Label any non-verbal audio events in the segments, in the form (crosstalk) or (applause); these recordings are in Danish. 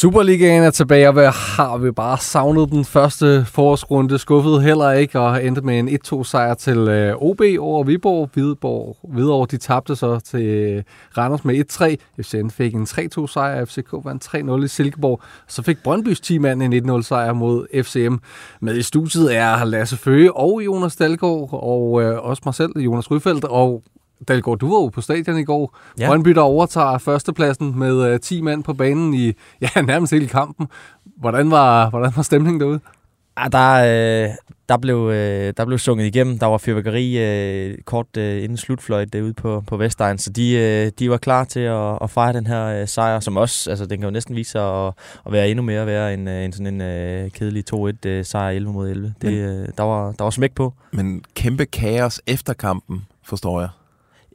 Superligaen er tilbage, og hvad har vi bare savnet den første forårsrunde, skuffet heller ikke, og endte med en 1-2 sejr til øh, OB over Viborg. Viborg, Hvidovre, de tabte så til øh, Randers med 1-3. FCN fik en 3-2 sejr, FCK vandt 3-0 i Silkeborg. Så fik Brøndbys teammand en 1-0 sejr mod FCM. Med i studiet er Lasse Føge og Jonas Dalgaard, og øh, også mig selv, Jonas Ryfeldt, og Dalgaard, du var jo på stadion i går. Ja. Brøndby, der overtager førstepladsen med uh, 10 mand på banen i (laughs) ja, nærmest hele kampen. Hvordan var, hvordan var stemningen derude? Ah, der, øh, der, blev, øh, der blev sunget igennem. Der var fyrværkeri øh, kort øh, inden slutfløjt derude på, på Vestegn, så de, øh, de var klar til at, at fejre den her øh, sejr, som også, altså den kan jo næsten vise sig at, at være endnu mere værd end, øh, end sådan en øh, kedelig 2-1 øh, sejr 11 mod 11. Det, øh, der, var, der var smæk på. Men kæmpe kaos efter kampen, forstår jeg.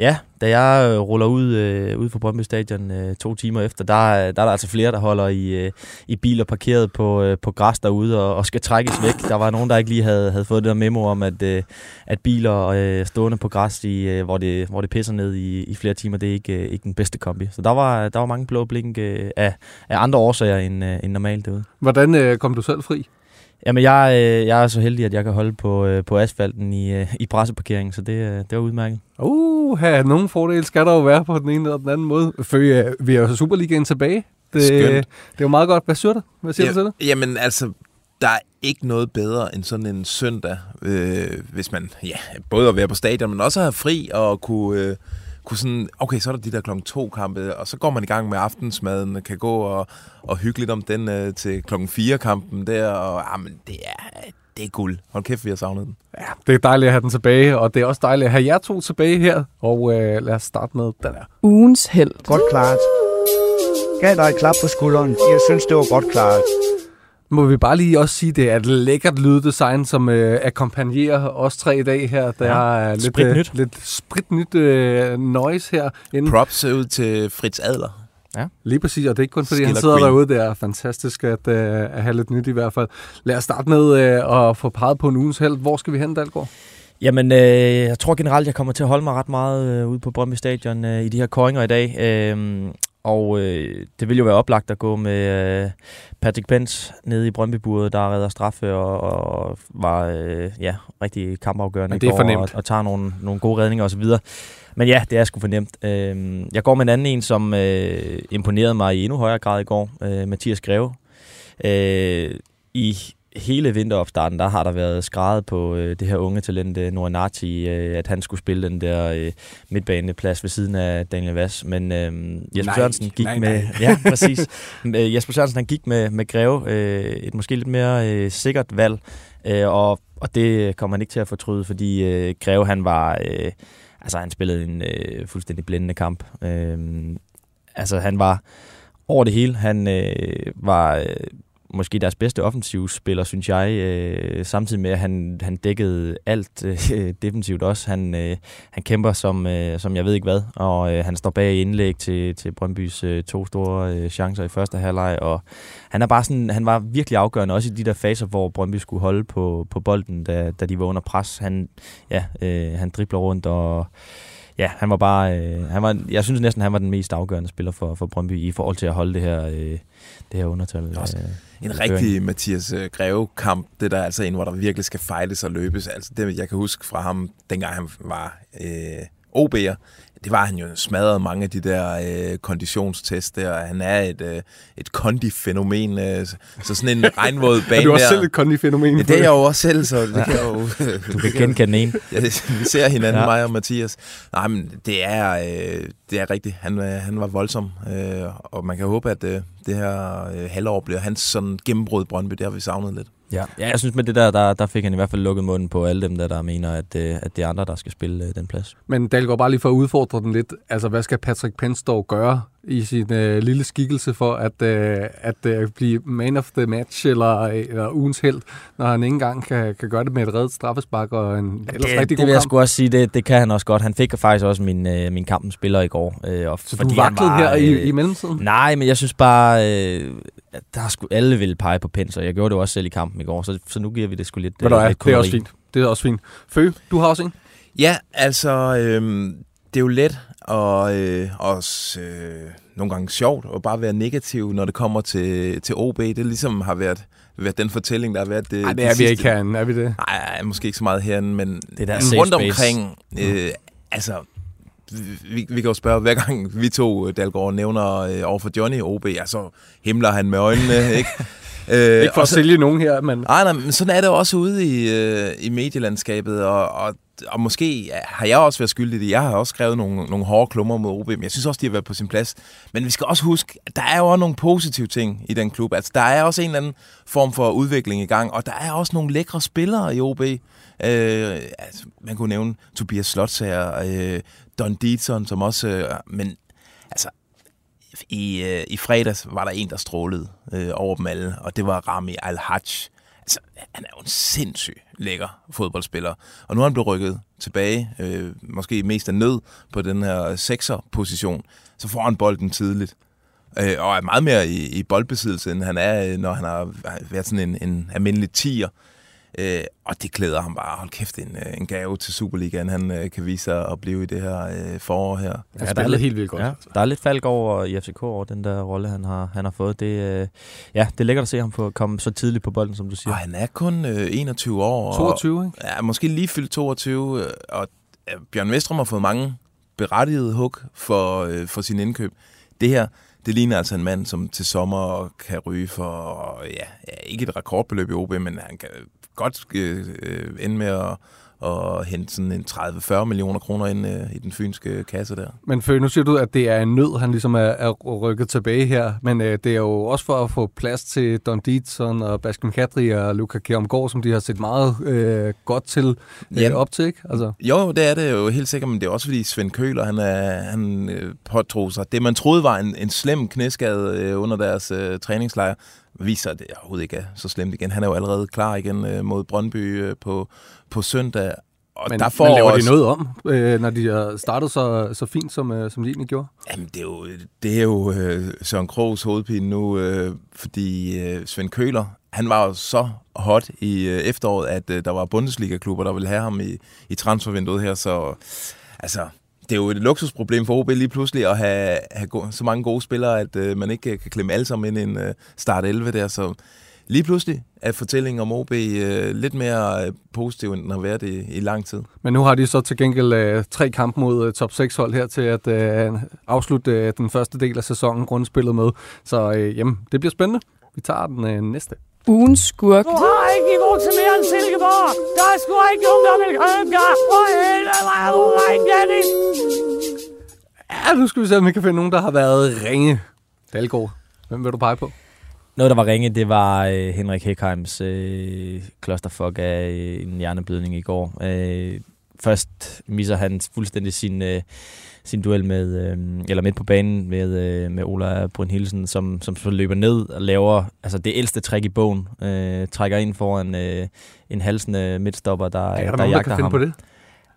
Ja, da jeg øh, ruller ud, øh, ud fra Brøndby Stadion øh, to timer efter, der, øh, der er der altså flere, der holder i, øh, i biler parkeret på, øh, på græs derude og, og skal trækkes væk. Der var nogen, der ikke lige havde, havde fået det der memo om, at, øh, at biler øh, stående på græs, i, øh, hvor, det, hvor det pisser ned i, i flere timer, det er ikke, øh, ikke den bedste kombi. Så der var, der var mange blå blink øh, af, af andre årsager end, øh, end normalt derude. Hvordan øh, kom du selv fri? Jamen, jeg, øh, jeg er så heldig, at jeg kan holde på, øh, på asfalten i, øh, i presseparkeringen, så det, øh, det var udmærket. Uh, her, nogle fordele skal der jo være på den ene eller den anden måde. Føge, øh, vi er jo Superligaen tilbage. Det, Skønt. det er jo meget godt. Hvad siger du? Hvad siger du til det? Jamen altså, der er ikke noget bedre end sådan en søndag, øh, hvis man, ja, både at være på stadion, men også at have fri og kunne, øh, kunne sådan, okay, så er der de der klokken to kampe, og så går man i gang med aftensmaden, kan gå og, og hygge lidt om den øh, til klokken fire kampen der, og jamen, det er, det er guld. Hold kæft, vi har savnet den. Ja, det er dejligt at have den tilbage, og det er også dejligt at have jer to tilbage her. Og øh, lad os starte med den her. Ugens held. Godt klaret. Gav dig et klap på skulderen. Jeg synes, det var godt klaret. Må vi bare lige også sige, det er et lækkert lyddesign, som øh, akkompagnerer os tre i dag her. Der Ja, er lidt, spritnyt. øh, lidt spritnyt øh, noise her. Inden. Props ud til Fritz Adler. Lige præcis, og det er ikke kun fordi, han Skiller sidder Queen. derude. Det er fantastisk at, øh, at have lidt nyt i hvert fald. Lad os starte med øh, at få peget på en ugens held. Hvor skal vi hen, Dalgaard? Jamen, øh, jeg tror generelt, jeg kommer til at holde mig ret meget øh, ude på Brøndby Stadion øh, i de her koringer i dag. Øh, og øh, det vil jo være oplagt at gå med øh, Patrick Pence nede i Brøndby-buret, der redder straffe og, og var øh, ja, rigtig kampafgørende i det er går og, og tager nogle, nogle gode redninger osv. Men ja, det er sgu fornemt. Øh, jeg går med en anden en, som øh, imponerede mig i endnu højere grad i går, øh, Mathias Greve. Øh, I hele vinteropstarten, der har der været skrevet på øh, det her unge talent, øh, Norinati, øh, at han skulle spille den der øh, midtbaneplads ved siden af Daniel Vass. Men øh, Jesper Nej, Sørensen gik nej, med... nej. Ja, (laughs) præcis. Øh, Jesper Sørensen han gik med, med Greve, øh, et måske lidt mere øh, sikkert valg, øh, og, og det kommer han ikke til at fortryde, fordi øh, Greve han var... Øh, altså han spillede en øh, fuldstændig blændende kamp. Øh, altså han var over det hele. Han øh, var øh, måske deres bedste offensivspiller, synes jeg, øh, samtidig med, at han, han dækkede alt øh, (laughs) defensivt også. Han, øh, han kæmper som, øh, som jeg ved ikke hvad, og øh, han står bag indlæg til, til Brøndbys øh, to store øh, chancer i første halvleg, og han er bare sådan, han var virkelig afgørende, også i de der faser, hvor Brøndby skulle holde på, på bolden, da, da de var under pres. Han, ja, øh, han dribler rundt, og ja, han var bare, øh, han var, jeg synes næsten, han var den mest afgørende spiller for, for Brøndby i forhold til at holde det her, øh, det her undertal. Også øh, En rigtig Mathias øh, Greve-kamp. Det der er altså en, hvor der virkelig skal fejles og løbes. Altså det, jeg kan huske fra ham, dengang han var øh, OB'er, det var han jo smadret mange af de der øh, konditionstest der. Han er et, øh, et kondi-fænomen. Øh, så sådan en regnvåd (laughs) Er bane du også der. selv et kondi-fænomen? Ja, det er jeg jo også selv, så det kan jeg jo... (laughs) Du kan genkende en. Ja, det, vi ser hinanden, Ja. mig og Mathias. Nej, men det er, øh, det er rigtigt. Han, øh, han var voldsom, øh, og man kan håbe, at øh, det her øh, halvår bliver hans sådan gennembrud Brøndby. Det har vi savnet lidt. Ja. ja, jeg synes med det der, der, der fik han i hvert fald lukket munden på alle dem, der, der mener, at, øh, at det er andre, der skal spille øh, den plads. Men Dalgaard, bare lige for at udfordre den lidt. Altså, hvad skal Patrick Pence dog gøre i sin øh, lille skikkelse for at, øh, at øh, blive man of the match eller, eller ugens held, når han ikke engang kan, kan gøre det med et reddet straffespark og en ellers det, rigtig det god vil jeg sgu også sige, det, det kan han også godt. Han fik faktisk også min, øh, min kampens spiller i går. Øh, og Så fordi du han vaklede var, her i, øh, i mellemtiden? Nej, men jeg synes bare, øh, at der skulle alle ville pege på Pens, og jeg gjorde det også selv i kampen i går, så, så nu giver vi det sgu lidt, øh, lidt det er også fint. Det er også fint. Fø, du har også en? Ja, altså, øhm, det er jo let og øh, også øh, nogle gange sjovt at bare være negativ, når det kommer til, til OB. Det ligesom har været, været den fortælling, der har været det, Nej, det de er vi sidste- ikke herinde, er vi det? Nej, måske ikke så meget herinde, men Det der rundt space. omkring, øh, altså, vi, vi kan jo spørge, hver gang vi to, øh, Dalgaard, nævner øh, over for Johnny OB, ja, så himler han med øjnene, (laughs) ikke? Øh, Ikke for at så- sælge nogen her, men Nej, nej, men sådan er det også ude i, øh, i medielandskabet, og, og, og måske har jeg også været skyldig i det. Jeg har også skrevet nogle, nogle hårde klummer mod OB, men jeg synes også, de har været på sin plads. Men vi skal også huske, at der er jo også nogle positive ting i den klub. Altså, der er også en eller anden form for udvikling i gang, og der er også nogle lækre spillere i OB. Øh, altså, man kunne nævne Tobias Slotsager, øh, Don Dietzson, som også... Øh, men altså, i, øh, i fredags var der en, der strålede øh, over dem alle, og det var Rami Al-Hajj. Altså, han er jo en sindssyg lækker fodboldspiller. Og nu er han blevet rykket tilbage, øh, måske mest af nød, på den her sekser-position. Så får han bolden tidligt. Øh, og er meget mere i, i boldbesiddelse, end han er, øh, når han har været sådan en, en almindelig tiger. Øh, og det klæder ham bare. Hold kæft, en, øh, en gave til Superligaen, han øh, kan vise sig at blive i det her øh, forår her. han der er lidt- helt vildt godt. Ja, der er lidt falk over i FCK over den der rolle, han har, han har fået. Det, øh, ja, det er lækkert at se ham få komme så tidligt på bolden, som du siger. Og han er kun øh, 21 år. og- 22, ikke? Ja, måske lige fyldt 22, øh, og øh, Bjørn Vestrum har fået mange berettigede hug for, øh, for sin indkøb. Det her, det ligner altså en mand, som til sommer kan ryge for, ja, ja ikke et rekordbeløb i OB, men han kan godt øh, ende med at, at hente sådan en 30-40 millioner kroner ind øh, i den fynske kasse der. Men Fø, nu siger du, at det er en nød, han ligesom er, er rykket tilbage her. Men øh, det er jo også for at få plads til Don Dietzson og Baskin Kadri og Luka Kjermgaard, som de har set meget øh, godt til øh, Jamen. op til, ikke? Altså, Jo, det er det jo helt sikkert, men det er også fordi Svend Køler, han, er, han øh, påtog sig det, man troede var en, en slem knæskade øh, under deres øh, træningslejr, viser, at det overhovedet ikke er så slemt igen. Han er jo allerede klar igen øh, mod Brøndby øh, på, på søndag. Og men, der får men laver også, de noget om, øh, når de har startet så, så fint, som, øh, som de egentlig gjorde? Jamen, det er jo, det er jo øh, Søren Krogs hovedpine nu, øh, fordi øh, Svend Køler, han var jo så hot i øh, efteråret, at øh, der var Bundesliga-klubber, der ville have ham i, i transfervinduet her, så altså, det er jo et luksusproblem for OB lige pludselig at have, have go- så mange gode spillere, at øh, man ikke øh, kan klemme alle sammen ind i en øh, start 11 der, så lige pludselig er fortællingen om OB øh, lidt mere øh, positiv, end den har været i, i lang tid. Men nu har de så til gengæld øh, tre kampe mod øh, top 6 hold her til at øh, afslutte øh, den første del af sæsonen grundspillet med. Så øh, jamen, det bliver spændende. Vi tager den øh, næste. Ugens skurk. Du har ikke niveau til mere end Silkeborg. Der er sgu ikke nogen, der vil købe dig. For helvede, hvor er du ring, Dennis. Ja, nu skal vi se, om vi kan finde nogen, der har været ringe. Dalgaard, hvem vil du pege på? Noget, der var ringe, det var øh, Henrik Heckheims øh, klosterfuck af øh, en hjerneblødning i går. Øh, først misser han fuldstændig sin, øh, sin duel med, øh, eller midt på banen med, øh, med Ola Brynhilsen, som, som så løber ned og laver altså det ældste træk i bogen. Øh, trækker ind foran øh, en halsende midtstopper, der, Er der, der nogen, der jagter finde ham. på det?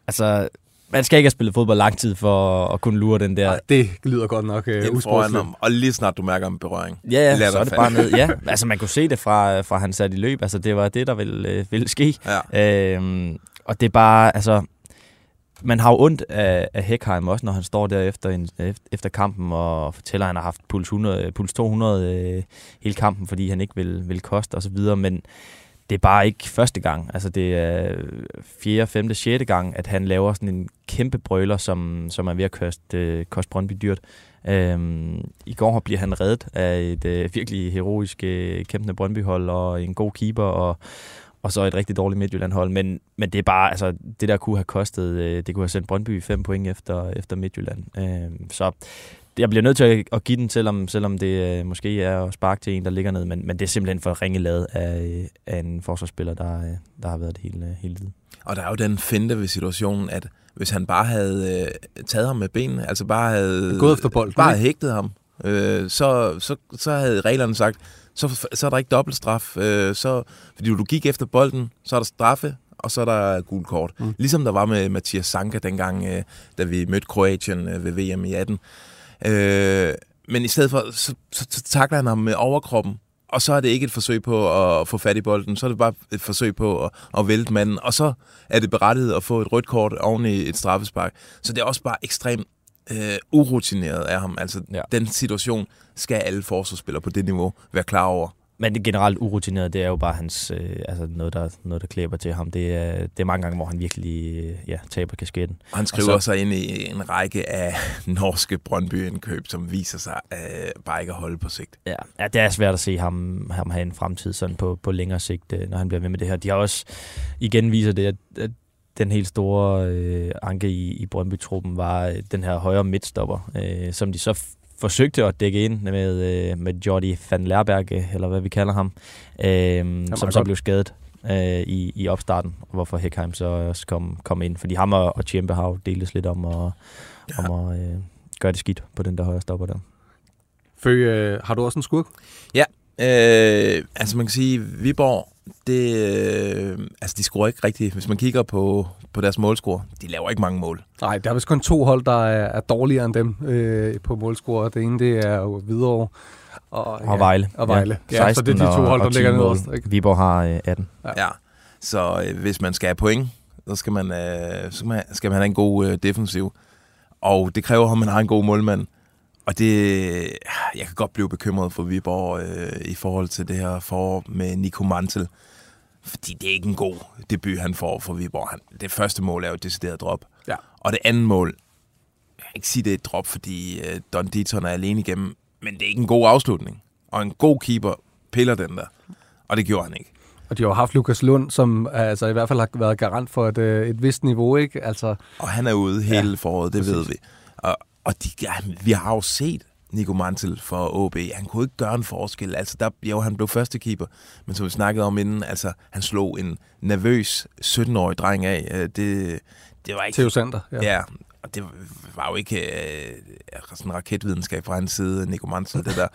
Altså, man skal ikke have spillet fodbold lang tid for at kunne lure den der. Ja. Det lyder godt nok øh, usportsligt. og lige snart du mærker en berøring. Ja, ja så er det bare falde. ned. Ja, (laughs) altså man kunne se det fra, fra han satte i løb. Altså det var det, der ville, øh, ville ske. Ja. Øhm, og det er bare, altså... Man har jo ondt af, af Heckheim også, når han står der efter, en, efter kampen og fortæller, at han har haft puls, 100, puls 200 øh, hele kampen, fordi han ikke vil, vil koste osv., men det er bare ikke første gang. Altså det er øh, fjerde, femte, sjette gang, at han laver sådan en kæmpe brøler, som, som er ved at koste, øh, koste Brøndby dyrt. Øhm, I går bliver han reddet af et øh, virkelig heroisk øh, kæmpende Brøndby-hold og en god keeper og, og så et rigtig dårligt Midtjylland-hold. Men, men det er bare, altså det der kunne have kostet, øh, det kunne have sendt Brøndby fem point efter, efter Midtjylland. Øh, så jeg bliver nødt til at, give den, selvom, selvom det øh, måske er at sparke til en, der ligger ned, men, men det er simpelthen for ringe lavet af, øh, af en forsvarsspiller, der, der har været det hele, hele tiden. Og der er jo den finte ved situationen, at hvis han bare havde øh, taget ham med benene, altså bare havde... Gået efter bolden, Bare havde hægtet ham, øh, så, så, så havde reglerne sagt, så, så er der ikke dobbeltstraf. Øh, så, fordi du gik efter bolden, så er der straffe, og så er der gul kort. Mm. Ligesom der var med Mathias Sanka dengang, øh, da vi mødte Kroatien øh, ved VM i 18. Øh, men i stedet for, så, så, så takler han ham med overkroppen, og så er det ikke et forsøg på at få fat i bolden, så er det bare et forsøg på at, at vælte manden, og så er det berettiget at få et rødt kort oven i et straffespark. Så det er også bare ekstremt øh, urutineret af ham. Altså, Ja. den situation skal alle forsvarsspillere på det niveau være klar over. Men det generelt urutineret, det er jo bare hans, øh, altså noget, der, noget, der klæber til ham. Det er, det er mange gange, hvor han virkelig øh, ja, taber kasketten. Og han Og skriver så- sig ind i en række af (laughs) norske Brøndby-indkøb, som viser sig øh, bare ikke at holde på sigt. Ja, ja, det er svært at se ham, ham have en fremtid sådan på, på længere sigt, øh, når han bliver ved med det her. De har også, igen viser det, at, at den helt store øh, anke i, i Brøndby-truppen var øh, den her højre midtstopper, øh, som de så f- forsøgte at dække ind med, øh, med Jordi van Lerberg, øh, eller hvad vi kalder ham, øh, som så godt. blev skadet øh, i, i opstarten, hvorfor Heckheim så også kom, kom ind. Fordi ham og, og Tjempe har jo deltes lidt om at, ja. om at øh, gøre det skidt på den der højre stopper der. Fø, øh, har du også en skurk? Øh, altså man kan sige, Viborg, det, øh, altså de scorer ikke rigtigt. Hvis man kigger på, på deres målscore, de laver ikke mange mål. Nej, der er vist kun to hold, der er, er dårligere end dem øh, på målscorer. Det ene, det er jo Hvidovre og, Og Vejle. Og Vejle. Ja, så det er de to og- hold, der og ligger 10 nederst. Ikke? Viborg har øh, 18. Ja. Ja. Så øh, hvis man skal have point, så skal man, øh, så skal man, skal man have en god øh, defensiv. Og det kræver, at man har en god målmand. Og det, jeg kan godt blive bekymret for Viborg øh, i forhold til det her forår med Nico Mantel. Fordi det er ikke en god debut, han får for Viborg. Han, det første mål er jo et decideret drop. Ja. Og det andet mål, jeg kan ikke sige, det er et drop, fordi øh, Don Deaton er alene igennem, men det er ikke en god afslutning. Og en god keeper piller den der. Og det gjorde han ikke. Og de har jo haft Lukas Lund, som altså, i hvert fald har været garant for et, øh, et vist niveau. ikke? Altså, Og han er ude hele ja, foråret, det præcis. ved vi. Og, og de, ja, vi har jo set Nico Mantel for OB. Han kunne ikke gøre en forskel. Altså, der, jo, han blev første keeper, men som vi snakkede om inden, altså, han slog en nervøs 17-årig dreng af. Øh, Det, det var ikke... Theo Sander. Ja. ja. Og det var jo ikke øh, sådan raketvidenskab fra hans side, Nico Mantel, det der.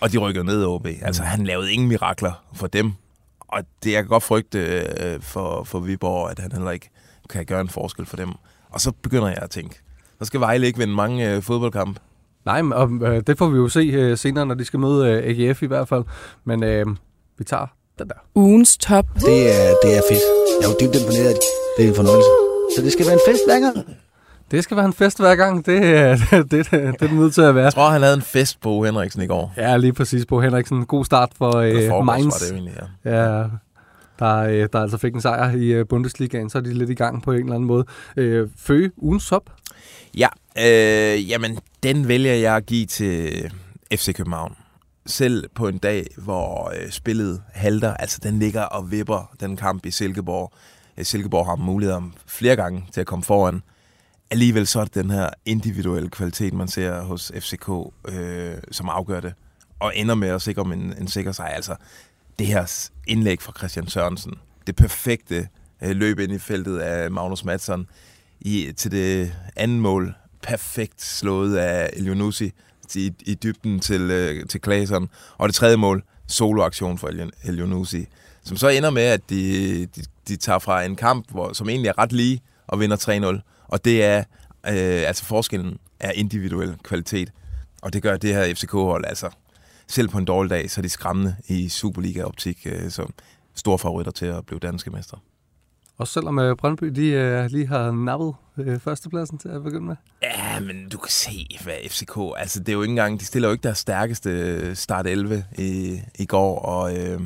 Og de rykkede ned OB. Altså, han lavede ingen mirakler for dem. Og det jeg kan godt frygte øh, for, for Viborg, at han heller ikke kan gøre en forskel for dem. Og så begynder jeg at tænke, så skal Vejle ikke vinde mange øh, fodboldkampe. Nej, men, og, øh, det får vi jo se øh, senere, når de skal møde øh, AGF i hvert fald. Men øh, vi tager den der. Ugens top. Det er, det er fedt. Jeg er jo dybt imponeret. Det er en fornøjelse. Så det skal være en fest hver gang. Det skal være en fest hver gang. Det, øh, (laughs) det, det, det er det nødt til at være. Jeg tror, han havde en fest på Henriksen i går. Ja, lige præcis på Henriksen. God start for øh, Mainz. var det egentlig, ja. Ja, der, øh, der altså fik en sejr i øh, Bundesligaen, så er de lidt i gang på en eller anden måde. Øh, Føge, ugens top. Ja, øh, jamen, den vælger jeg at give til FC København. Selv på en dag, hvor øh, spillet halter, altså den ligger og vipper, den kamp i Silkeborg. Øh, Silkeborg har mulighed om flere gange til at komme foran. Alligevel så er det den her individuelle kvalitet, man ser hos FCK, øh, som afgør det. Og ender med at sikre en, en sikker sejr. Altså, det her indlæg fra Christian Sørensen, det perfekte øh, løb ind i feltet af Magnus Madsen i, til det andet mål, perfekt slået af Elionusi i, i dybden til, øh, til Claesson. Og det tredje mål, soloaktion for Elion- Elionusi, som så ender med, at de, de, de tager fra en kamp, hvor, som egentlig er ret lige, og vinder 3-0. Og det er, øh, altså forskellen er individuel kvalitet. Og det gør det her FCK-hold, altså selv på en dårlig dag, så er de skræmmende i Superliga-optik øh, som store favoritter til at blive danske mestre. Også selvom øh, Brøndby de, øh, lige har nappet øh, førstepladsen til at begynde med. Ja, men du kan se, hvad FCK... Altså, det er jo ikke engang... De stiller jo ikke deres stærkeste start 11 i, i går, og øh,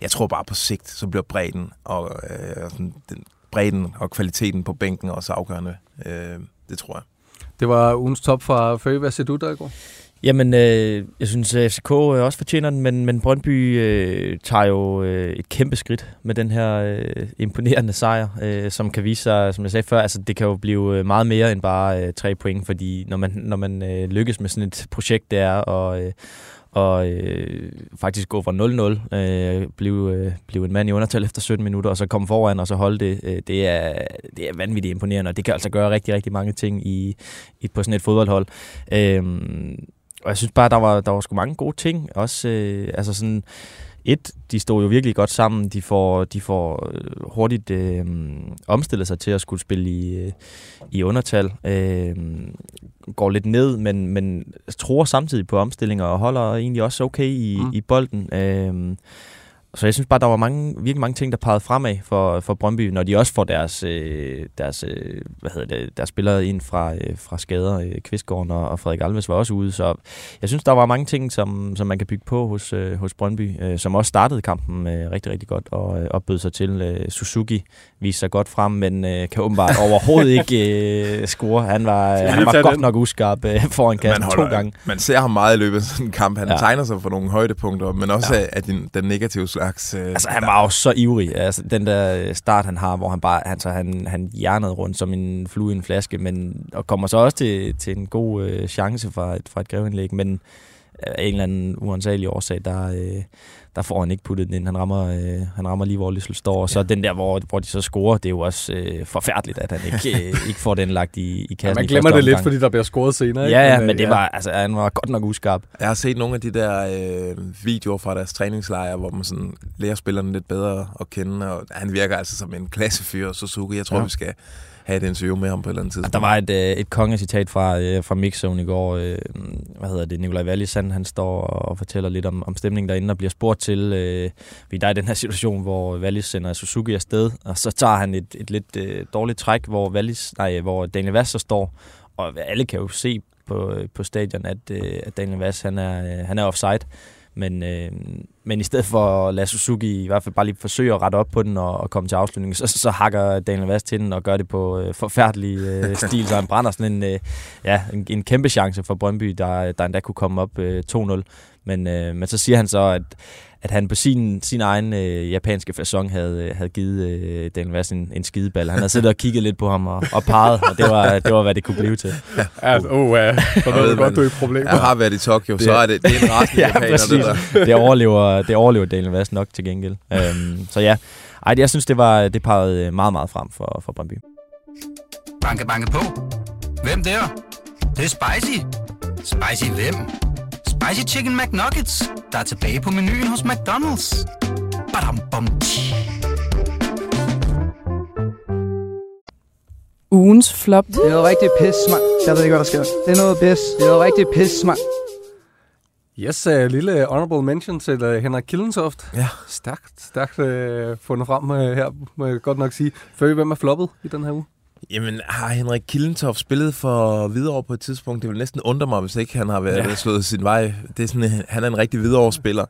jeg tror bare på sigt, så bliver bredden og, øh, sådan, den, bredden og kvaliteten på bænken også afgørende. Øh, det tror jeg. Det var ugens top fra Føge. Hvad siger du der i går? Jamen, øh, jeg synes, at FCK øh, også fortjener den, men, men Brøndby øh, tager jo øh, et kæmpe skridt med den her øh, imponerende sejr, øh, som kan vise sig, som jeg sagde før, altså det kan jo blive øh, meget mere end bare øh, tre point, fordi når man, når man øh, lykkes med sådan et projekt, det er og, øh, og øh, faktisk gå fra 0-0, øh, blive, øh, blive en mand i undertal efter 17 minutter, og så komme foran og så holde det, øh, det, er, det er vanvittigt imponerende, og det kan altså gøre rigtig, rigtig mange ting i, i på sådan et fodboldhold. Øh, og jeg synes bare, der var, der var sgu mange gode ting. Også, øh, altså sådan, et, de stod jo virkelig godt sammen. De får, de får øh, hurtigt øh, omstillet sig til at skulle spille i, øh, i undertal. Øh, går lidt ned, men, men tror samtidig på omstillinger og holder egentlig også okay i, mm. i bolden. Øh, så jeg synes bare, der var mange, virkelig mange ting, der pegede fremad for, for Brøndby, når de også får deres, øh, deres, øh, hvad hedder det, deres spillere ind fra, øh, fra skader. Øh, Kvistgården og, og Frederik Alves var også ude, så jeg synes, der var mange ting, som, som man kan bygge på hos, øh, hos Brøndby, øh, som også startede kampen øh, rigtig, rigtig godt og øh, opbød sig til. Øh, Suzuki viste sig godt frem, men øh, kan åbenbart overhovedet (laughs) ikke øh, score. Han var, han var godt nok uskarp øh, foran kassen to gange. Man ser ham meget i løbet af sådan en kamp. Han ja. tegner sig for nogle højdepunkter, men også ja. af, af den, den negative slags. Øh, altså, han var jo så ivrig. Altså, den der øh, start, han har, hvor han bare han, så han, han hjernede rundt som en flue i en flaske, men, og kommer så også til, til en god øh, chance fra et, fra et grevindlæg, men af en eller anden uansagelig årsag, der, øh, der får han ikke puttet den ind. Han rammer, øh, han rammer lige, hvor Lissel står. Og så ja. den der, hvor, hvor de så scorer, det er jo også øh, forfærdeligt, at han ikke, øh, (laughs) ikke får den lagt i, i kassen. Ja, man glemmer det lidt, fordi der bliver scoret senere. Ikke? Ja, ja, men, men det ja. var, altså, han var godt nok uskarp. Jeg har set nogle af de der øh, videoer fra deres træningslejre, hvor man sådan lærer spillerne lidt bedre at kende, og han virker altså som en klassefyr, Suzuki. Jeg tror, ja. vi skal have et interview med ham på et eller andet tidspunkt. Der var et, øh, et kongecitat fra, øh, fra Mixzone i går. Øh, hvad hedder det? Nikolaj Wallis, han, han står og fortæller lidt om, om stemningen derinde og bliver spurgt til, øh, vi der er i den her situation, hvor Wallis sender Suzuki afsted, og så tager han et, et lidt øh, dårligt træk, hvor, Wallis, nej, hvor Daniel Vass står, og alle kan jo se på, på stadion, at, øh, at Daniel Vass han er, øh, han er offside. Men, øh, men i stedet for at lade Suzuki i hvert fald bare lige forsøge at rette op på den og, og komme til afslutning, så, så hakker Daniel Vast til den og gør det på øh, forfærdelig øh, (laughs) stil, så han brænder sådan en, øh, ja, en, en kæmpe chance for Brøndby, der, der endda kunne komme op øh, 2-0. Men, øh, men så siger han så, at at han på sin, sin egen øh, japanske fasong havde, havde givet øh, Daniel Vass en, en skideball. Han havde siddet og kigget lidt på ham og, og parret, og det var, det var, hvad det kunne blive til. Ja, altså, oh, uh, ved du godt, du er i problemer. Jeg har været i Tokyo, det, så er det, det er en ret (laughs) ja, japaner, det der. Det overlever, det overlever Daniel Vass nok til gengæld. Um, så ja, ej, jeg synes, det var det pegede meget, meget frem for, for Brøndby. Banke, banke på. Hvem der? Det, det er spicy. Spicy hvem? Spicy Chicken McNuggets, der er tilbage på menuen hos McDonald's. Badum, bom, Ugens flop. Det er noget rigtig pis, mand. Jeg ved ikke, hvad der sker. Det er noget pis. Det er noget rigtig pis, mand. Yes, uh, lille honorable mention til uh, Henrik Killensoft. Ja. Stærkt, stærkt uh, fundet frem uh, her, må jeg godt nok sige. Før hvem er floppet i den her uge? Jamen, har Henrik Killentoft spillet for Hvidovre på et tidspunkt? Det vil næsten undre mig, hvis ikke han har været ja. slået sin vej. Det er sådan, han er en rigtig Hvidovre-spiller.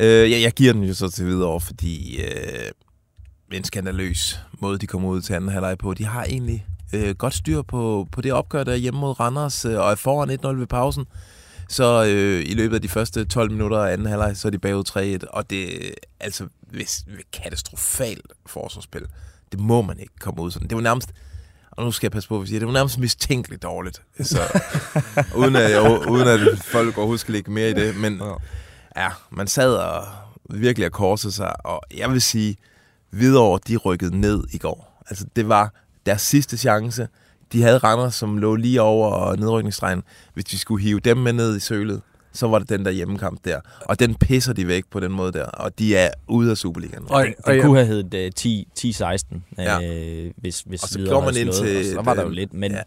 Uh, jeg, jeg giver den jo så til Hvidovre, fordi uh, en skandaløs måde, de kommer ud til anden halvleg på. De har egentlig uh, godt styr på, på det opgør, der hjemme mod Randers, uh, og er foran 1-0 ved pausen. Så øh, i løbet af de første 12 minutter af anden halvleg, så er de bagud 3-1, og det er altså hvis, katastrofalt forsvarsspil. Det må man ikke komme ud sådan. Det var nærmest og nu skal jeg passe på, at sige, det var nærmest mistænkeligt dårligt. Så, (laughs) uden, at, jeg, uden at folk overhovedet skal lægge mere i det. Men ja, man sad og virkelig at korse sig, og jeg vil sige, videre de rykkede ned i går. Altså, det var deres sidste chance. De havde render, som lå lige over nedrykningsstregen. Hvis de skulle hive dem med ned i sølet, så var det den der hjemmekamp der. Og den pisser de væk på den måde der. Og de er ude af Superligaen. Og, den, den kunne have heddet uh, 10-16, ja. øh, hvis, hvis og så går man ind til... så var der jo lidt, men... Ja.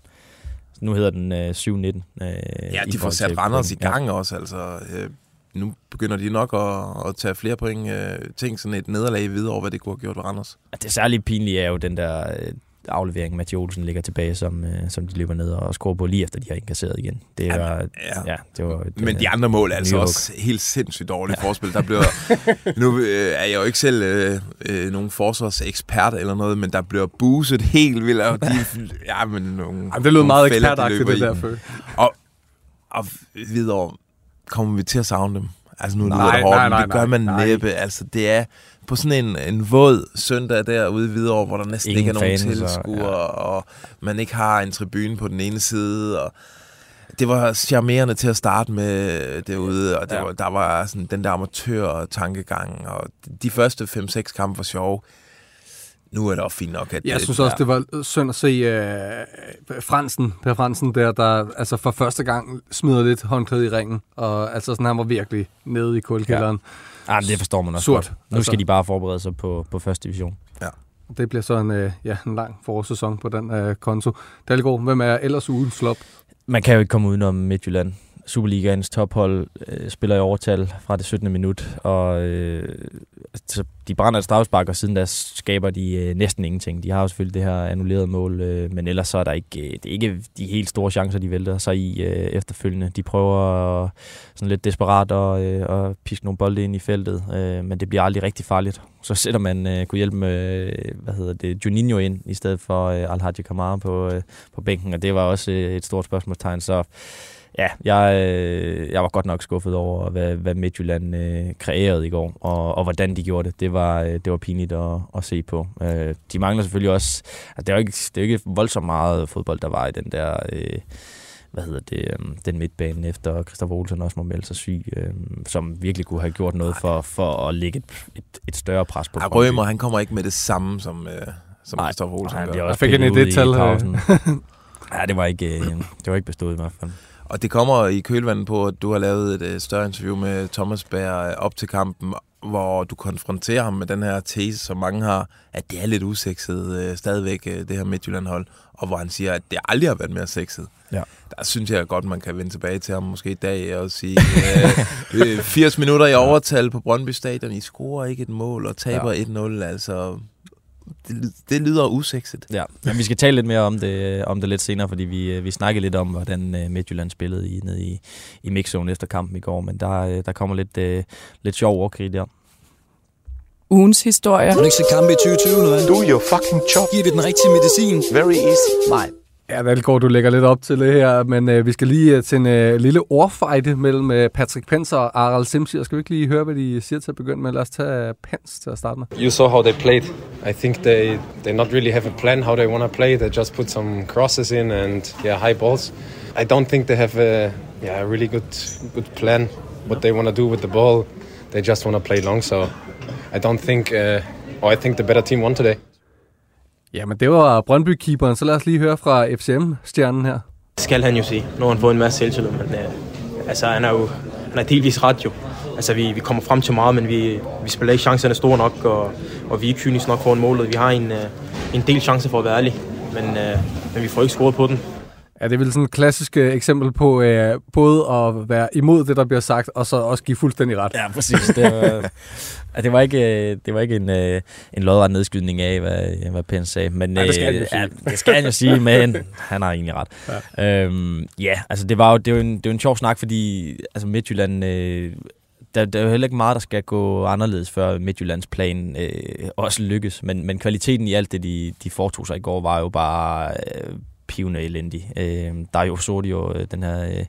Nu hedder den uh, 7-19. Uh, ja, de får sat Randers i gang ja. også. Altså, øh, nu begynder de nok at, at tage flere point. Øh, ting sådan et nederlag videre over, hvad det kunne have gjort ved Randers. Det særligt pinlige er jo den der aflevering, Mathieu Olsen ligger tilbage, som, øh, som de løber ned og scorer på lige efter, de har indkasseret igen. Det ja, var, ja. ja det var det, Men de andre mål er altså også helt sindssygt dårligt ja. forspil. Der bliver, (laughs) nu øh, er jeg jo ikke selv øh, øh, nogen forsvarsekspert eller noget, men der bliver buset helt vildt. Og de, (laughs) ja, men nogle, Jamen, det lød meget ekspertagtigt, det der. Og, og videre kommer vi til at savne dem. Altså nu Nej, lyder det hårdt, nej, men nej, det gør man nej. næppe. Altså det er på sådan en, en våd søndag derude i Hvidovre, hvor der næsten Ingen ikke er nogen tilskuere, og, og man ikke har en tribune på den ene side, og det var charmerende til at starte med derude, og det Ja. var, der var sådan den der amatør-tankegang, og de første 5-6 kampe var sjove. Nu er det også fint nok, at Jeg det- synes også, det var synd at se uh, Fransen, Per Fransen der, der altså for første gang smider lidt håndklæde i ringen. Og altså sådan, han var virkelig nede i kulkælderen. Ah, men det forstår man også Surt, godt. Nu altså. skal de bare forberede sig på, på første division. Det bliver så en, uh, ja, en lang forårssæson på den uh, konto. Dalgaard, hvem er ellers ugens flop? Man kan jo ikke komme udenom Midtjylland. Superligaens tophold øh, spiller i overtal fra det 17. minut, og øh, så de brænder et strafspark, og siden da skaber de øh, næsten ingenting. De har jo selvfølgelig det her annullerede mål, øh, men ellers så er der ikke, øh, det er ikke de helt store chancer, de vælter sig i øh, efterfølgende. De prøver øh, sådan lidt desperat at, øh, at piske nogle bolde ind i feltet, øh, men det bliver aldrig rigtig farligt. Så sætter man øh, kunne hjælpe med, øh, hvad hedder det, Juninho ind, i stedet for øh, Alhaji Kamara på, øh, på bænken, og det var også øh, et stort spørgsmålstegn, så Ja, jeg, øh, jeg var godt nok skuffet over, hvad, hvad Midtjylland øh, kreerede i går, og, og hvordan de gjorde det. Det var, øh, det var pinligt at, at se på. Øh, de mangler selvfølgelig også... Altså, det er jo ikke, det er ikke voldsomt meget fodbold, der var i den der... Øh, hvad hedder det, øh, den midtbane efter Christopher Olsen også må melde sig syg, øh, som virkelig kunne have gjort noget for, for at lægge et, et, et større pres på Ja. Rømer, han kommer ikke med det samme, som, øh, som Nej, Christoffer Olsen Nej, gør. det Jeg fik ud i idétal, øh. pausen. (laughs) Ja, det var ikke, øh, det var ikke bestået i hvert fald. Og det kommer i kølvandet på, at du har lavet et øh, større interview med Thomas Bær øh, op til kampen, hvor du konfronterer ham med den her tese, som mange har, at det er lidt usekset øh, stadigvæk, øh, det her Midtjylland-hold, og hvor han siger, at det aldrig har været mere sexet. Ja. Der synes jeg godt, man kan vende tilbage til ham måske i dag og sige, øh, (laughs) øh, 80 minutter i overtal på Brøndby Stadion, I scorer ikke et mål og taber Ja. 1-0, altså... Det, det lyder usekset. Ja, men vi skal tale lidt mere om det, om det lidt senere, fordi vi, øh, vi snakkede lidt om, hvordan øh, Midtjylland spillede i, nede i, i mixzone efter kampen i går, men der, øh, der kommer lidt, øh, lidt sjov overkrig der. Ugens historie. Har du ikke set kampe i 2020 nu, vel? Do your fucking job. Giver vi den rigtige medicin? Very easy. Nej. Ja, Dalgaard, du lægger lidt op til det her, men øh, vi skal lige øh, til en øh, lille ordfejde mellem øh, Patrick Pens og Aral Simsi. Skal vi ikke lige høre, hvad de siger til at begynde med? Lad os tage øh, til at starte med. You saw how they played. I think they they not really have a plan how they want to play. They just put some crosses in and yeah, high balls. I don't think they have a yeah a really good good plan what they want to do with the ball. They just want to play long. So I don't think. Uh, or I think the better team won today. Jamen, det var Brøndby-keeperen, så lad os lige høre fra FCM-stjernen her. skal han jo sige. Nu har han fået en masse selvtillid, men øh, altså, han er jo han er delvis ret jo. Altså, vi, vi kommer frem til meget, men vi, vi spiller ikke chancerne store nok, og, og vi er ikke kynisk nok foran målet. Vi har en, øh, en del chancer for at være ærlig, men, øh, men vi får ikke scoret på den. Ja, det er vel sådan et klassisk øh, eksempel på øh, både at være imod det, der bliver sagt, og så også give fuldstændig ret. Ja, præcis. Det var, det var ikke, øh, det var ikke en, øh, en lodret nedskydning af, hvad, hvad Pence sagde. Men, Nej, det skal han jo sige. Ja, det skal han jo sige, (laughs) men han har egentlig ret. Ja, øhm, ja altså det var jo, det var en, det var en sjov snak, fordi altså Midtjylland... Øh, der, der er jo heller ikke meget, der skal gå anderledes, før Midtjyllands plan øh, også lykkes. Men, men kvaliteten i alt det, de, de foretog sig i går, var jo bare øh, pivende elendig. Øhm, øh, der er jo den her øh,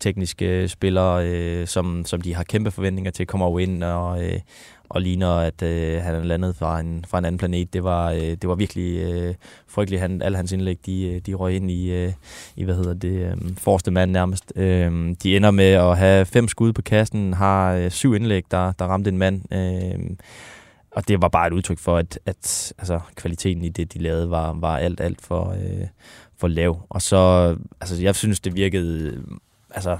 tekniske spiller, øh, som, som de har kæmpe forventninger til, kommer jo ind og, øh, og ligner, at øh, han er landet fra en, fra en anden planet. Det var, øh, det var virkelig øh, frygteligt. Han, alle hans indlæg, de, øh, de røg ind i, øh, i hvad hedder det, øh, forreste mand nærmest. Øh, de ender med at have fem skud på kassen, har øh, syv indlæg, der, der ramte en mand. Øh, og det var bare et udtryk for, at, at altså, kvaliteten i det, de lavede, var, var alt, alt for, øh, for lav. Og så, altså, jeg synes, det virkede altså,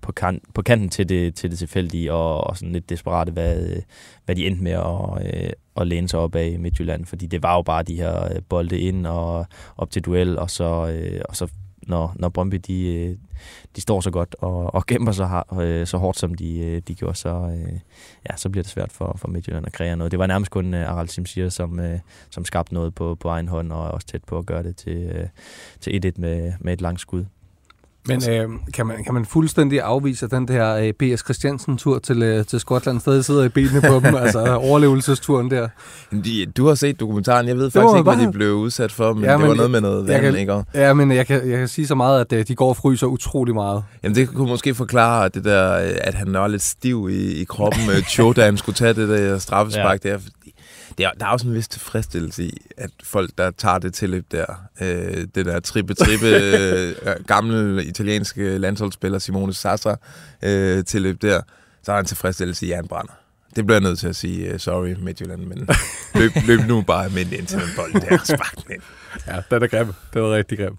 på, kan, på kanten til det, til det tilfældige, og, og sådan lidt desperate, hvad, hvad de endte med at, øh, at læne sig op af i Midtjylland. Fordi det var jo bare de her øh, bolde ind og op til duel, og så, øh, og så når, når Brøndby de, øh, de står så godt og, og gemmer så, har, øh, så hårdt, som de, øh, de gjorde, så, ja, så bliver det svært for, for Midtjylland at kreere noget. Det var nærmest kun Aral Simsir, som, som skabte noget på, på egen hånd, og også tæt på at gøre det til, til 1-1 med, med et langt skud. Men øh, kan, man, kan man fuldstændig afvise den der øh, B.S. Christiansen-tur til, øh, til Skotland? Stadig sidder i benene på dem, (laughs) altså overlevelsesturen der. De, du har set dokumentaren. Jeg ved faktisk ikke, hvad bare- de blev udsat for, men, Ja, det men var noget med noget vand, kan- ikke? Ja, men jeg kan, jeg kan sige så meget, at øh, de går og fryser utrolig meget. jamen, det kunne måske forklare det der, øh, at han var lidt stiv i, i kroppen. Cho, da han skulle tage det der straffespark ja. der. Det er, der er også en vis tilfredsstillelse i, at folk, der tager det tilløb der, øh, det der trippe-trippe (laughs) øh, gamle italienske landsholdsspiller Simone Sassa øh, tilløb der, så er der en tilfredsstillelse i, at han brænder. Det bliver jeg nødt til at sige, uh, sorry Midtjylland, men (laughs) løb, løb nu bare almindeligt ind til den bold der, spark den ind. Ja, den er grim. Det var rigtig grim.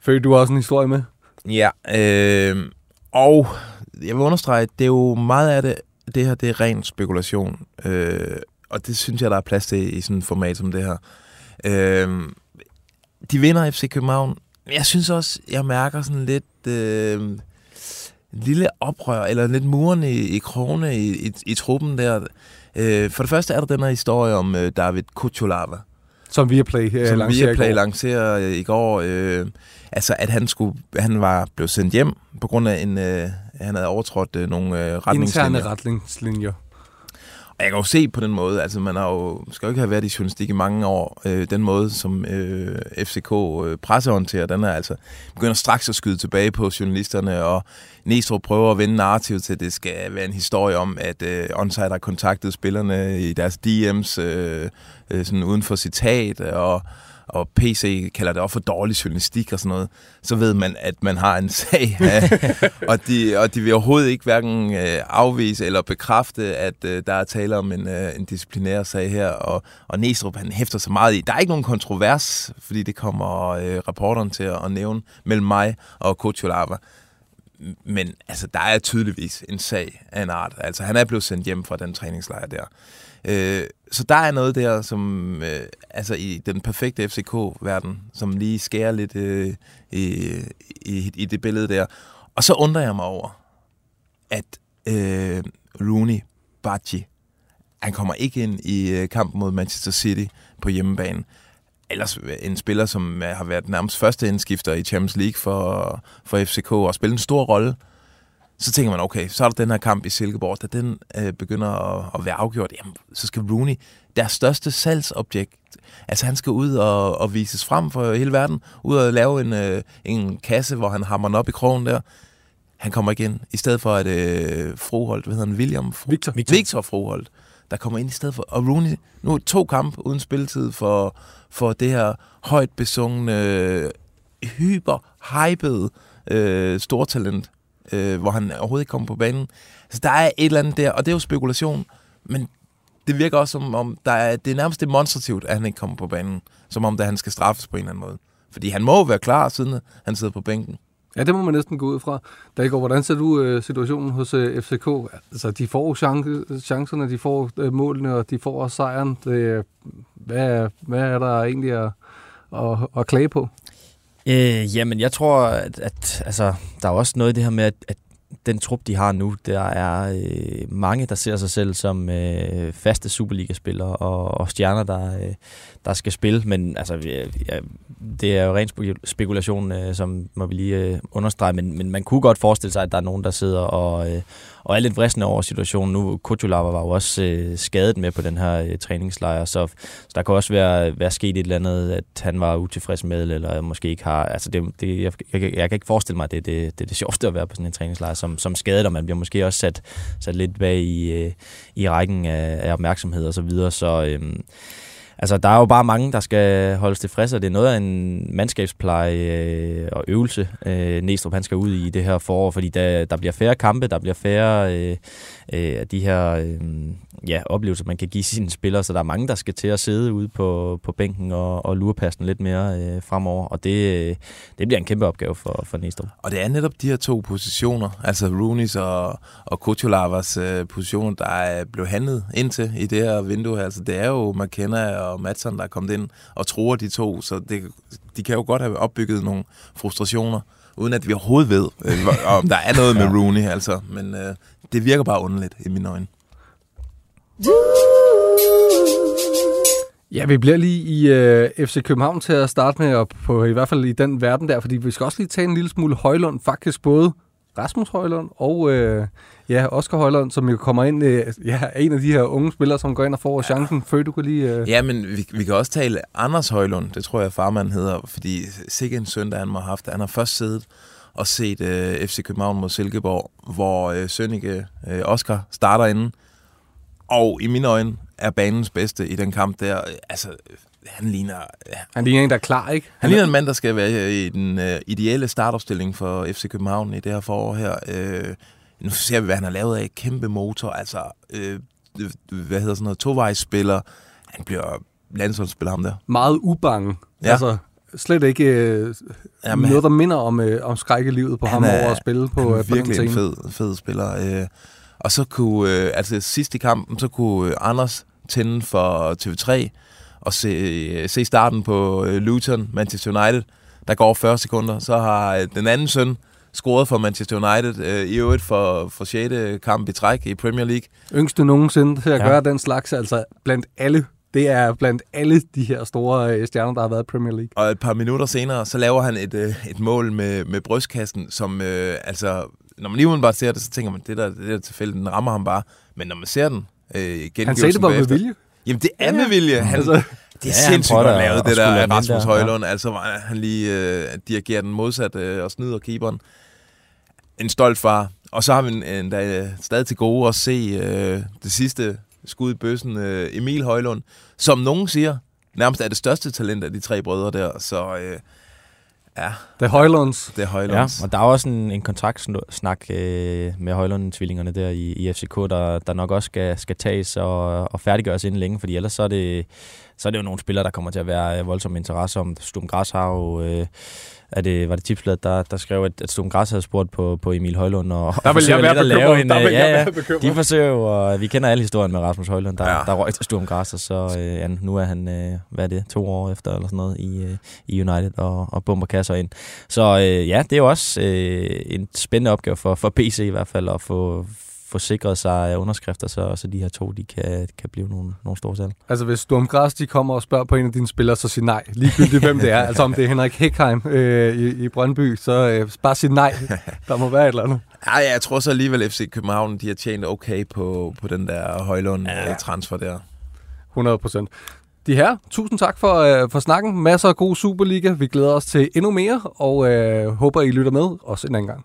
Føler du også en historie med? Ja, øh, og jeg vil understrege, det er jo meget af det, det her, det er ren spekulation. Øh, og det synes jeg, der er plads til i sådan et format som det her. Øh, de vinder FC København. Jeg synes også, jeg mærker sådan lidt øh, en lille oprør, eller lidt muren i, i krogene i, i, i truppen der. Øh, for det første er der den her historie om øh, David Kuchulava. Som Viaplay øh, Som lancerer i Viaplay går. lancerer øh, i går. Øh, altså, at han, skulle, han var blevet sendt hjem på grund af en... Øh, han havde overtrådt øh, nogle øh, retningslinjer. Interne retningslinjer. Og jeg kan jo se på den måde, altså man har jo, skal jo ikke have været i journalistik i mange år, øh, den måde, som øh, FCK øh, pressehåndterer, den er altså, begynder straks at skyde tilbage på journalisterne, og Næstrup prøver at vende narrativet til, at det skal være en historie om, at øh, Onsite har kontaktet spillerne i deres DM's, øh, øh, sådan uden for citat, og og PC kalder det også for dårlig journalistik og sådan noget, så ved man, at man har en sag. (laughs) Ja. og, de, og de vil overhovedet ikke hverken øh, afvise eller bekræfte, at øh, der er tale om en, øh, en disciplinær sag her. Og, og Næstrup, han hæfter sig meget i. Der er ikke nogen kontrovers, fordi det kommer øh, rapporteren til at, at nævne mellem mig og Kuchulava. Men altså, der er tydeligvis en sag af en art. Altså, han er blevet sendt hjem fra den træningslejr der. Øh, så der er noget der, som øh, altså i den perfekte FCK-verden, som lige skærer lidt øh, i, i, i det billede der. Og så undrer jeg mig over, at øh, Rooney Bacci, han kommer ikke ind i øh, kampen mod Manchester City på hjemmebane. Ellers øh, en spiller, som øh, har været nærmest første indskifter i Champions League for, for FCK og spillet en stor rolle så tænker man, okay, så er der den her kamp i Silkeborg, da den øh, begynder at, at være afgjort, jamen, så skal Rooney, deres største salgsobjekt, altså han skal ud og, og vises frem for hele verden, ud og lave en, øh, en kasse, hvor han hammer den op i krogen der. Han kommer ind, i stedet for at øh, Froholt, hvad hedder han, William? Fro- Victor. Victor. Victor Froholt, der kommer ind i stedet for, og Rooney, nu to kampe uden spilletid for, for det her højt besungne, hyper-hypede øh, stortalent, øh, hvor han overhovedet ikke kommer på banen. Så der er et eller andet der, og det er jo spekulation, men det virker også som om, der er, det er nærmest demonstrativt, at han ikke kommer på banen, som om, at han skal straffes på en eller anden måde. Fordi han må jo være klar, siden han sidder på bænken. Ja, det må man næsten gå ud fra. Dago, hvordan ser du øh, situationen hos øh, FCK? Altså, de får chance, chancerne, de får øh, målene, og de får også sejren. Det, øh, hvad, hvad er der egentlig at, at, at klage på? Øh, jamen, jeg tror, at, at altså, der er også noget i det her med, at, at den trup, de har nu, der er øh, mange, der ser sig selv som øh, faste Superliga-spillere og, og stjerner, der, øh, der skal spille. Men altså, ja, det er jo ren spekulation, øh, som må vi lige øh, understrege. Men, men man kunne godt forestille sig, at der er nogen, der sidder og, øh, og er lidt vristende over situationen. Nu, Kutulava var jo også øh, skadet med på den her øh, træningslejr, så, så der kan også være, være sket et eller andet, at han var utilfreds med, eller måske ikke har... Altså, det, det, jeg, jeg, jeg kan ikke forestille mig, at det, det, det er det sjoveste at være på sådan en træningslejr som, som skadet, og man bliver måske også sat, sat lidt bag i, øh, i rækken af, af opmærksomhed og så videre, så... Øh, Altså, der er jo bare mange, der skal holdes tilfredse, og det er noget af en mandskabspleje øh, og øvelse, øh, Næstrup han skal ud i det her forår, fordi der, der bliver færre kampe, der bliver færre øh, øh, af de her øh, ja, oplevelser, man kan give sine spillere, så der er mange, der skal til at sidde ude på, på bænken og, og lure passen lidt mere øh, fremover, og det, øh, det bliver en kæmpe opgave for, for Næstrup. Og det er netop de her to positioner, altså Rooney's og, og Kutulavas øh, positioner, der er blevet handlet indtil i det her vindue her. Altså, det er jo McKenna og Madsen, der er kommet ind og tror de to, så det, de kan jo godt have opbygget nogle frustrationer, uden at vi overhovedet ved, øh, om der er noget med (laughs) Rooney, altså. Men øh, det virker bare underligt i mine øjne. Ja, vi bliver lige i øh, FC København til at starte med, og på, i hvert fald i den verden der, fordi vi skal også lige tage en lille smule Højlund. Faktisk både Rasmus Højlund og øh, ja, Oscar Højlund, som jo kommer ind, øh, ja, en af de her unge spillere, som går ind og får ja. chancen, før du kan lige... Øh... Ja, men vi, vi kan også tale Anders Højlund, det tror jeg farmand hedder, fordi sikke en søndag han må have haft. Han har først siddet og set øh, FC København mod Silkeborg, hvor øh, Sønneke øh, Oscar starter inden, og i mine øjne er banens bedste i den kamp der. Altså, han ligner... Ja. Han ligner en, der er klar, ikke? Han ligner en mand, der skal være i den uh, ideelle startopstilling for FC København i det her forår her. Uh, nu ser vi, hvad han har lavet af. Kæmpe motor, altså... Uh, hvad hedder sådan noget? Tovejsspiller. Han bliver landsholdsspiller, ham der. Meget ubange. Ja. Altså, slet ikke øh, Jamen, noget, der minder om, øh, om skrækkelivet på ham er, over at spille på, han er øh, på virkelig en fed, fed spiller. Øh, og så kunne, øh, altså sidst i kampen, så kunne øh, Anders tænde for TV3 og se, øh, se starten på øh, Luton, Manchester United. Der går 40 sekunder. Så har øh, den anden søn scoret for Manchester United øh, i øvrigt for, for 6. kamp i træk i Premier League. Yngste nogensinde til at ja. gøre den slags, altså blandt alle det er blandt alle de her store øh, stjerner, der har været i Premier League. Og et par minutter senere, så laver han et, øh, et mål med, med brystkassen, som øh, altså når man lige bare ser det, så tænker man, det der, det der tilfælde, den rammer ham bare. Men når man ser den øh. Han sagde det bare med vilje. Jamen, det er med vilje. Han, altså, det er ja, sindssygt godt lavet, det der Rasmus Højlund. Ja. Altså, han lige øh, dirigerer den modsat øh, og snyder keeperen. En stolt far. Og så har vi en, en, der stadig til gode at se øh, det sidste skud i bøssen, øh, Emil Højlund, som nogen siger, nærmest er det største talent af de tre brødre der. Så øh, Ja. Det er Højlunds. Det er Højlunds. Ja, og der er også en, en kontraktsnak øh, med Højlund-tvillingerne der i, i FCK, der, der nok også skal, skal tages og, og færdiggøres inden længe, fordi ellers så er det, så er det jo nogle spillere, der kommer til at være voldsom interesse om. Stum Græs har jo... Øh, er det, var det tipsbladet, der, der skrev, at, at Stum Græs havde spurgt på, på Emil Højlund, og, der vil jeg være at lave en, der vil ja, ja, De forsøger jo, og vi kender alle historien med Rasmus Højlund, der, ja. der røg til Stum Græs, og så øh, ja, nu er han, øh, hvad er det, to år efter, eller sådan noget, i, øh, i United, og, og bomber kasser ind. Så øh, ja, det er jo også øh, en spændende opgave for, for PC i hvert fald, at få, få sikret sig underskrifter, så, så de her to de kan, kan blive nogle, nogle store salg. Altså hvis Græs, de kommer og spørger på en af dine spillere, så sig nej. Ligegyldigt hvem det er. (laughs) Altså om det er Henrik Hekheim øh, i, i Brøndby, så øh, bare sig nej. (laughs) Der må være et eller andet. Ej, jeg tror så alligevel, FC København de har tjent okay på, på den der Højlund-transfer ja. der. 100 procent. De her, tusind tak for, øh, for snakken. Masser af god Superliga. Vi glæder os til endnu mere, og øh, håber, I lytter med også en anden gang.